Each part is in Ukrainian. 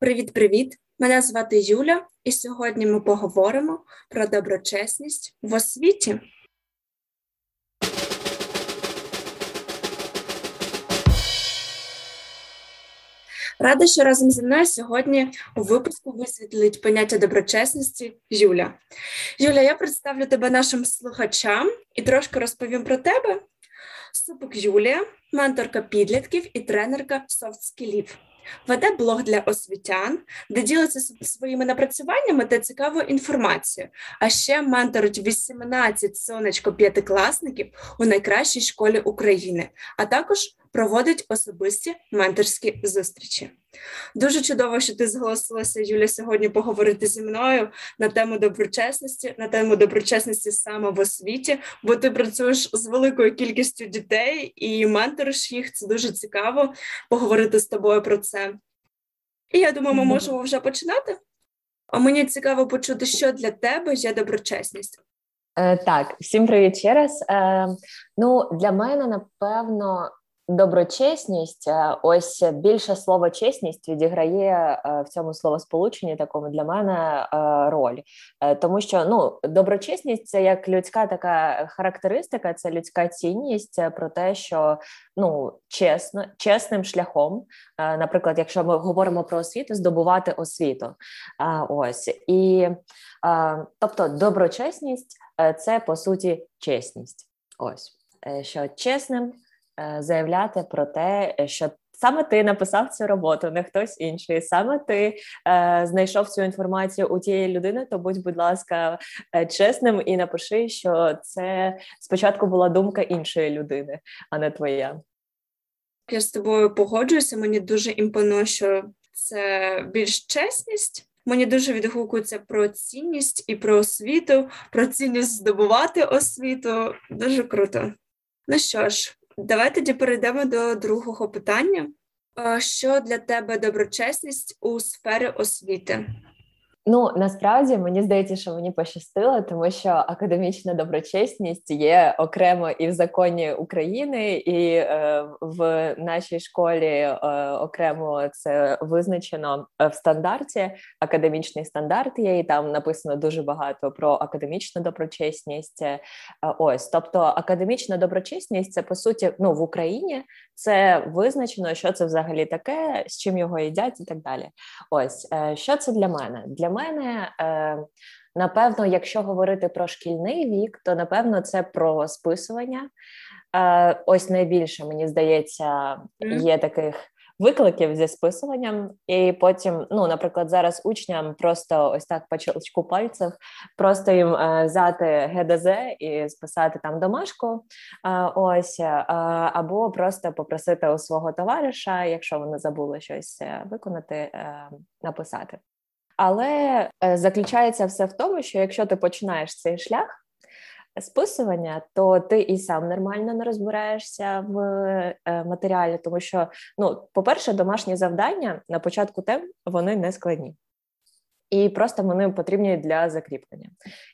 Привіт-привіт! Мене звати Юля, і сьогодні ми поговоримо про доброчесність в освіті. Рада, що разом зі мною сьогодні у випуску висвітлить поняття доброчесності Юля. Юля, я представлю тебе нашим слухачам і трошки розповім про тебе. Супик Юлія, менторка підлітків і тренерка софт-скілів. Веде блог для освітян, де ділиться своїми напрацюваннями та цікавою інформацією. А ще менторить 18 сонечко п'ятикласників у найкращій школі України, а також проводить особисті менторські зустрічі. Дуже чудово, що ти зголосилася, Юля, сьогодні поговорити зі мною на тему доброчесності, на тему доброчесності саме в освіті, бо ти працюєш з великою кількістю дітей і менториш їх. Це дуже цікаво поговорити з тобою про це. І я думаю, ми можемо вже починати. А мені цікаво почути, що для тебе є доброчесність. Е, Так, всім привіт ще раз. Е, Ну, для мене напевно Доброчесність, е, ось більше слово чесність відіграє е, в цьому словосполученні такому для мене е, роль, тому що ну доброчесність це як людська така характеристика, це людська цінність про те, що ну чесно, чесним шляхом, наприклад, якщо ми говоримо про освіту, здобувати освіту. Ось і тобто доброчесність це по суті чесність. Ось що чесним. Е, заявляти про те, що саме ти написав цю роботу, не хтось інший. Саме ти е, знайшов цю інформацію у тієї людини. То будь, будь ласка, е, чесним і напиши, що це спочатку була думка іншої людини, а не твоя. Я з тобою погоджуюся. Мені дуже імпонує, що це більш чесність. Мені дуже відгукується про цінність і про освіту, про цінність здобувати освіту. Дуже круто. Ну що ж, Давай тоді перейдемо до другого питання. Що для тебе доброчесність у сфері освіти? Ну насправді мені здається, що мені пощастило, тому що академічна доброчесність є окремо і в законі України, і е, в нашій школі е, окремо це визначено в стандарті. Академічний стандарт є, і там написано дуже багато про академічну доброчесність. Е, ось, тобто, академічна доброчесність це по суті ну в Україні це визначено, що це взагалі таке, з чим його їдять, і так далі. Ось е, що це для мене? Для мене. Е, напевно, якщо говорити про шкільний вік, то напевно це про списування. Е, ось найбільше мені здається, є таких викликів зі списуванням, і потім, ну, наприклад, зараз учням просто ось так по чолочку пальців, просто їм е, взяти ГДЗ і списати там домашку, ось або просто попросити у свого товариша, якщо вони забули щось виконати, написати. Але заключається все в тому, що якщо ти починаєш цей шлях списування, то ти і сам нормально не розбираєшся в е, матеріалі, тому що, ну, по-перше, домашні завдання на початку тем вони не складні і просто вони потрібні для закріплення.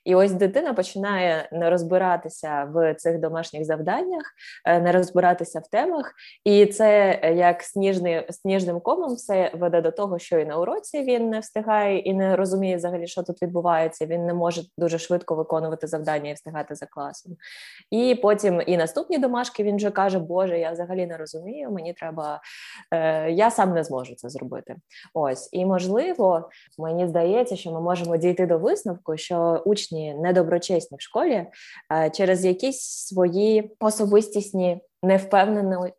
І ось дитина починає не розбиратися в цих домашніх завданнях, е, не розбиратися в темах, і це е, як сніжний сніжним комом все веде до того, що і на уроці він не встигає і не розуміє взагалі, що тут відбувається. Він не може дуже швидко виконувати завдання і встигати за класом. І потім і наступні домашки він вже каже: Боже, я взагалі не розумію, мені треба, е, я сам не зможу це зробити. Ось і можливо, мені здається здається, що ми можемо дійти до висновку, що учні недоброчесні в школі е, через якісь свої особистісні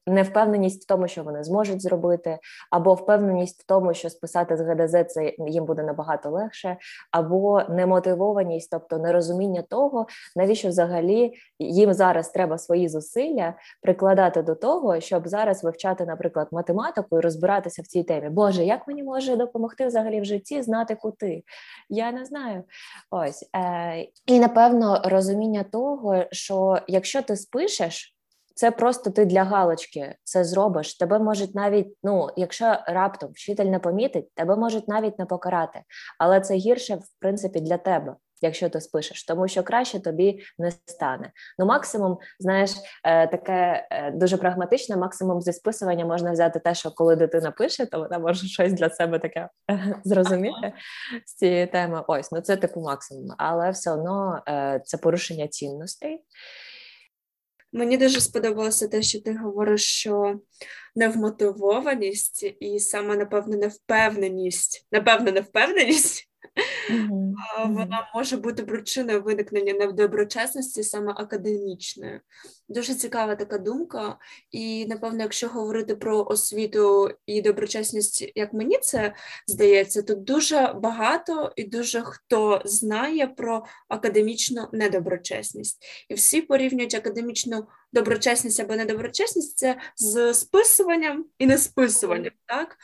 невпевненість в тому, що вони зможуть зробити, або впевненість в тому, що списати з ГДЗ це їм буде набагато легше, або немотивованість, тобто нерозуміння того, навіщо взагалі їм зараз треба свої зусилля прикладати до того, щоб зараз вивчати, наприклад, математику і розбиратися в цій темі. Боже, як мені може допомогти взагалі в житті знати кути? Я не знаю. Ось е, і напевно розуміння того, що якщо ти спишеш. Це просто ти для галочки це зробиш. Тебе можуть навіть, ну якщо раптом вчитель не помітить, тебе можуть навіть не покарати, але це гірше в принципі для тебе. якщо ти спишеш, тому що краще тобі не стане. Ну, максимум, знаєш, е, таке е, дуже прагматичне, максимум зі списування можна взяти те, що коли дитина пише, то вона може щось для себе таке зрозуміти з цієї теми. Ось, ну це типу максимум, але все одно це порушення цінностей. Мені дуже сподобалося те, що ти говориш, що невмотивованість і саме напевно невпевненість, напевно, невпевненість Mm-hmm. Вона може бути причиною виникнення недоброчесності саме академічної. Дуже цікава така думка. І, напевно, якщо говорити про освіту і доброчесність, як мені це здається, то дуже багато і дуже хто знає про академічну недоброчесність. І всі порівнюють академічну доброчесність або недоброчесність це з списуванням і несписуванням. так?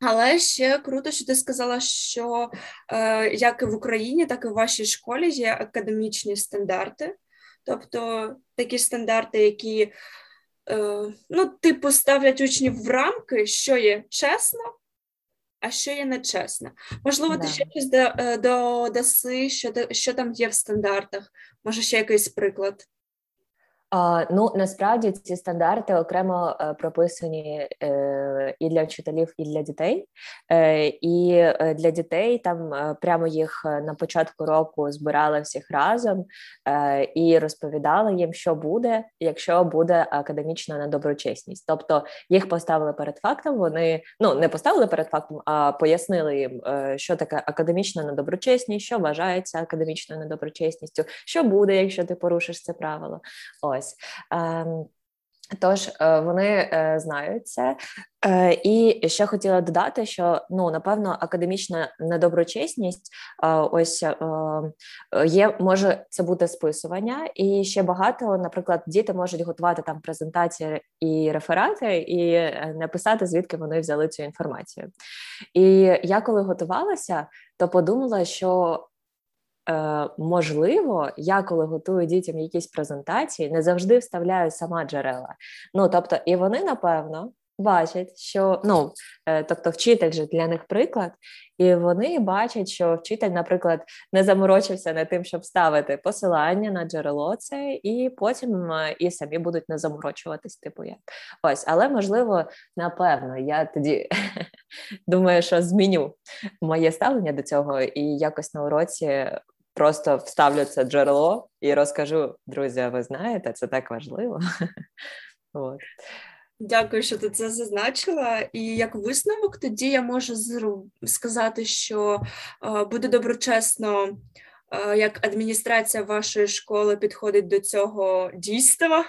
Але ще круто, що ти сказала, що е, як і в Україні, так і в вашій школі є академічні стандарти, тобто такі стандарти, які е, ну, типу ставлять учнів в рамки, що є чесно, а що є нечесно. Можливо, да. ти ще щось е, додаси, що що там є в стандартах, може ще якийсь приклад. Ну насправді ці стандарти окремо е, прописані е, і для вчителів, і для дітей. Е, І для дітей там прямо їх на початку року збирали всіх разом і розповідали їм, що буде, якщо буде академічна недоброчесність. Тобто їх поставили перед фактом. Вони ну не поставили перед фактом, а пояснили їм, що таке академічна недоброчесність, що вважається академічною недоброчесністю, що буде, якщо ти порушиш це правило. Ось. Ем, тож е, вони е, знають це, е, і ще хотіла додати, що ну напевно академічна недоброчесність ось є, може це бути списування, і ще багато, наприклад, діти можуть готувати там презентації і реферати, і написати звідки вони взяли цю інформацію. І я коли готувалася, то подумала, що можливо, я коли готую дітям якісь презентації, не завжди вставляю сама джерела. Ну тобто, і вони напевно бачать, що ну е, тобто, вчитель же для них приклад, і вони бачать, що вчитель, наприклад, не заморочився над тим, щоб ставити посилання на джерело це, і потім е, і самі будуть не заморочуватись, типу як ось, але можливо, напевно, я тоді думаю, що зміню моє ставлення до цього, і якось на уроці просто вставлю це джерело і розкажу, друзі, ви знаєте, це так важливо. От. Дякую, що ти це зазначила. І як висновок, тоді я можу сказати, що е, буде доброчесно як адміністрація вашої школи підходить до цього дійства,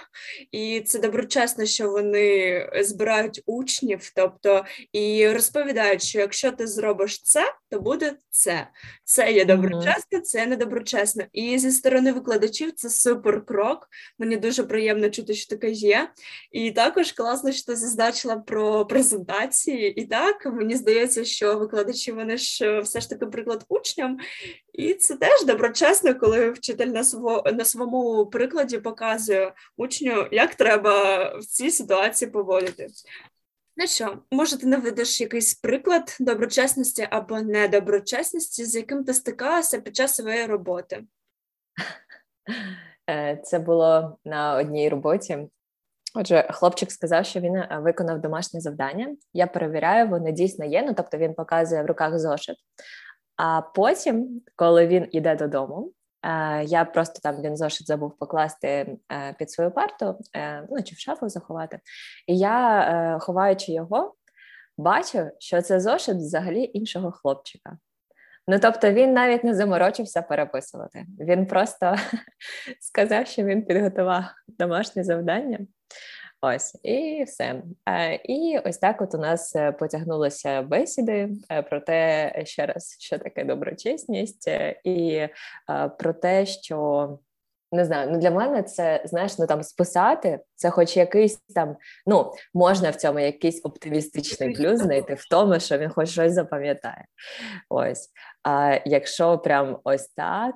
і це доброчесно, що вони збирають учнів, тобто і розповідають, що якщо ти зробиш це, то буде це. Це є доброчесно, це не доброчесно. І зі сторони викладачів це супер крок. Мені дуже приємно чути, що таке є. І також класно, що ти зазначила про презентації. І так мені здається, що викладачі вони ж все ж таки приклад учням, і це теж доброчесно, коли вчитель на сво, на своєму прикладі показує учню, як треба в цій ситуації поводити. Ну що, може, ти наведеш якийсь приклад доброчесності або недоброчесності, з яким ти стикалася під час своєї роботи? Е, це було на одній роботі. Отже, хлопчик сказав, що він е, виконав домашнє завдання. Я перевіряю, воно дійсно є. Ну тобто він показує в руках зошит. А потім, коли він іде додому, е, я просто там він зошит забув покласти е, під свою парту, е, ну чи в шафу заховати. І я, ховаючи його, бачу, що це зошит взагалі іншого хлопчика. Ну, тобто він навіть не заморочився переписувати. Він просто сказав, що він підготував домашнє завдання. Ось і все. Е, і ось так от у нас е, потягнулися бесіди е, про те, ще раз, що таке доброчесність, і про те, що. Не знаю, ну для мене це знаєш, ну там списати це, хоч якийсь там, ну можна в цьому якийсь оптимістичний плюс знайти в тому, що він хоч щось запам'ятає. Ось. А якщо прям ось так,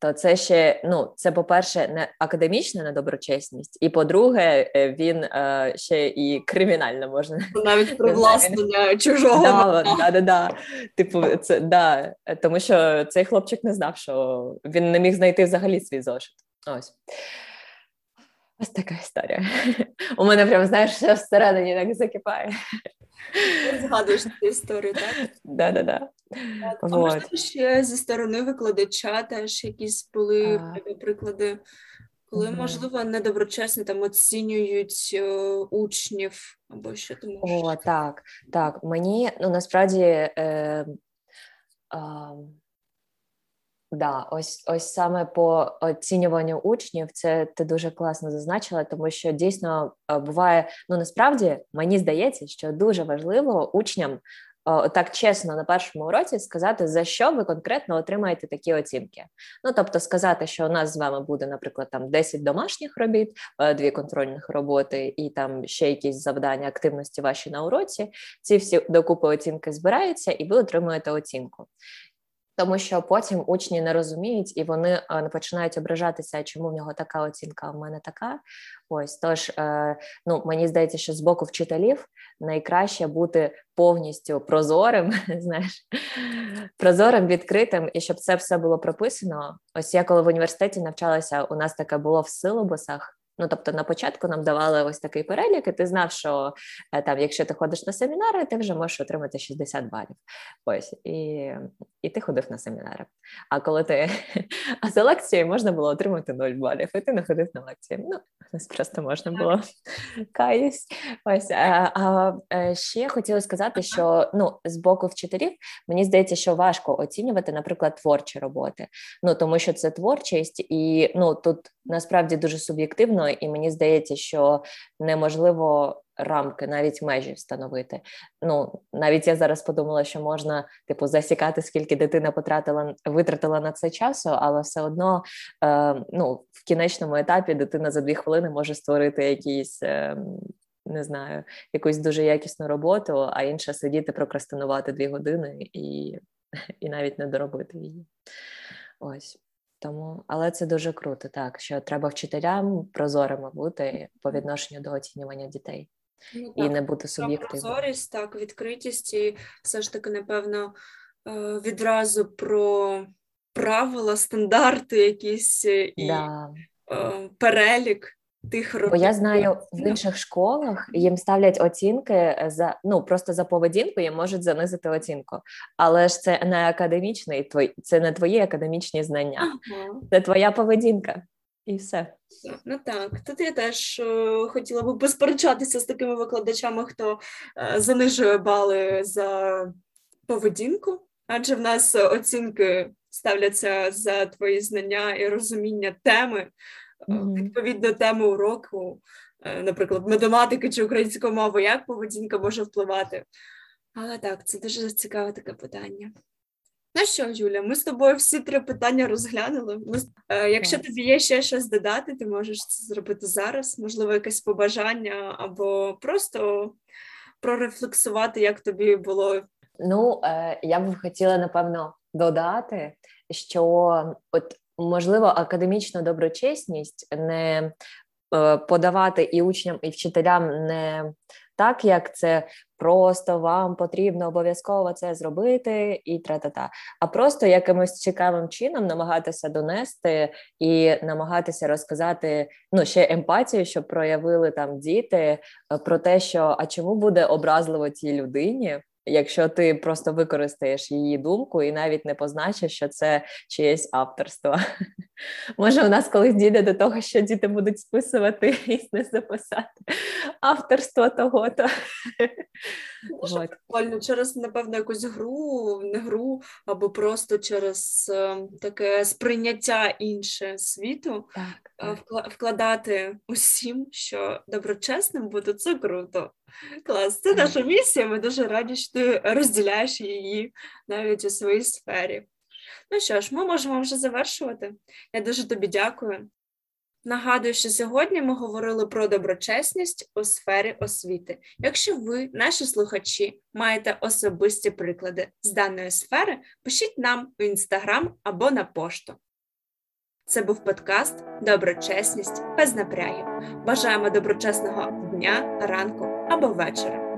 то це ще ну це по-перше, не академічна недоброчесність, і по-друге, е, він е, ще і кримінально можна навіть привласнення чужого да, да, да, да. Типу, це да, тому що цей хлопчик не знав, що він не міг знайти взагалі свій зошит. Ось. Ось така історія. У мене прям, знаєш, все всередині так закипає. Згадуєш цю історію, так? Да-да-да. А можливо, ще зі сторони викладача теж якісь були а... приклади, коли, mm-hmm. можливо, недоброчесно там оцінюють е, учнів або що ти можеш? О, так, так. Мені ну насправді. Е, е, Да, ось ось саме по оцінюванню учнів, це ти дуже класно зазначила, тому що дійсно е, буває. Ну насправді мені здається, що дуже важливо учням о, так чесно на першому уроці сказати, за що ви конкретно отримаєте такі оцінки. Ну тобто, сказати, що у нас з вами буде, наприклад, там 10 домашніх робіт, е, дві контрольних роботи і там ще якісь завдання активності ваші на уроці. Ці всі докупи оцінки збираються, і ви отримуєте оцінку тому що потім учні не розуміють і вони не починають ображатися, чому в нього така оцінка, а в мене така. Ось тож, е, ну мені здається, що з боку вчителів найкраще бути повністю прозорим, знаєш, прозорим, відкритим, і щоб це все було прописано. Ось я коли в університеті навчалася, у нас таке було в силобусах. Ну, тобто на початку нам давали ось такий перелік, і ти знав, що е, там, якщо ти ходиш на семінари, ти вже можеш отримати 60 балів. Ось і і ти ходив на семінари. А коли ти а за лекцією можна було отримати 0 балів, і ти не ходив на лекції. Ну, нас просто можна було каюсь. Ось а, а е, ще хотіла сказати, що ну з боку вчителів мені здається, що важко оцінювати, наприклад, творчі роботи. Ну тому що це творчість, і ну тут насправді дуже суб'єктивно, і мені здається, що неможливо рамки, навіть межі встановити. Ну навіть я зараз подумала, що можна типу засікати, скільки дитина потратила витратила на це часу, але все одно е, ну в кінечному етапі дитина за дві хвилини може створити якісь. Е, не знаю, якусь дуже якісну роботу, а інша сидіти, прокрастинувати дві години і і навіть не доробити її. Ось. Тому, але це дуже круто, так що треба вчителям прозорими бути по відношенню до оцінювання дітей ну, і не бути суб'єктивним. Прозорість, так, відкритість, і все ж таки, напевно, е, відразу про правила, стандарти, якісь і да. Е, перелік тих робіт. Бо я знаю в інших школах їм ставлять оцінки за ну просто за поведінку їм можуть занизити оцінку, але ж це не академічний твій, це не твої академічні знання, ага. це твоя поведінка. І все. Ну так, тут я теж е, хотіла би посперечатися з такими викладачами, хто е, занижує бали за поведінку, адже в нас оцінки ставляться за твої знання і розуміння теми. Відповідно теми уроку, е, наприклад, математики чи української мови, як поведінка може впливати. Але так, це дуже цікаве таке питання. Ну що, Юля, ми з тобою всі три питання розглянули. Ми, е, Якщо тобі є ще щось додати, ти можеш це зробити зараз, можливо, якесь побажання, або просто прорефлексувати, як тобі було. Ну, е, я б хотіла напевно додати, що от можливо академічна доброчесність не е, подавати і учням, і вчителям не так, як це просто вам потрібно обов'язково це зробити, і тра-та-та, а просто якимось цікавим чином намагатися донести і намагатися розказати ну ще емпатію, щоб проявили там діти е, про те, що а чому буде образливо тій людині якщо ти просто використаєш її думку і навіть не позначиш, що це чиєсь авторство. Може, у нас колись дійде до того, що діти будуть списувати і не записати авторство того-то. Дуже прикольно через, напевно, якусь гру, не гру, або просто через е, таке сприйняття інше світу, так, так. вкладати усім, що доброчесним буде це круто. Клас, це наша місія. Ми дуже раді, що ти розділяєш її навіть у своїй сфері. Ну що ж, ми можемо вже завершувати. Я дуже тобі дякую. Нагадую, що сьогодні ми говорили про доброчесність у сфері освіти. Якщо ви, наші слухачі, маєте особисті приклади з даної сфери, пишіть нам у інстаграм або на пошту. Це був подкаст Доброчесність без напрягів. Бажаємо доброчесного дня, ранку або вечора.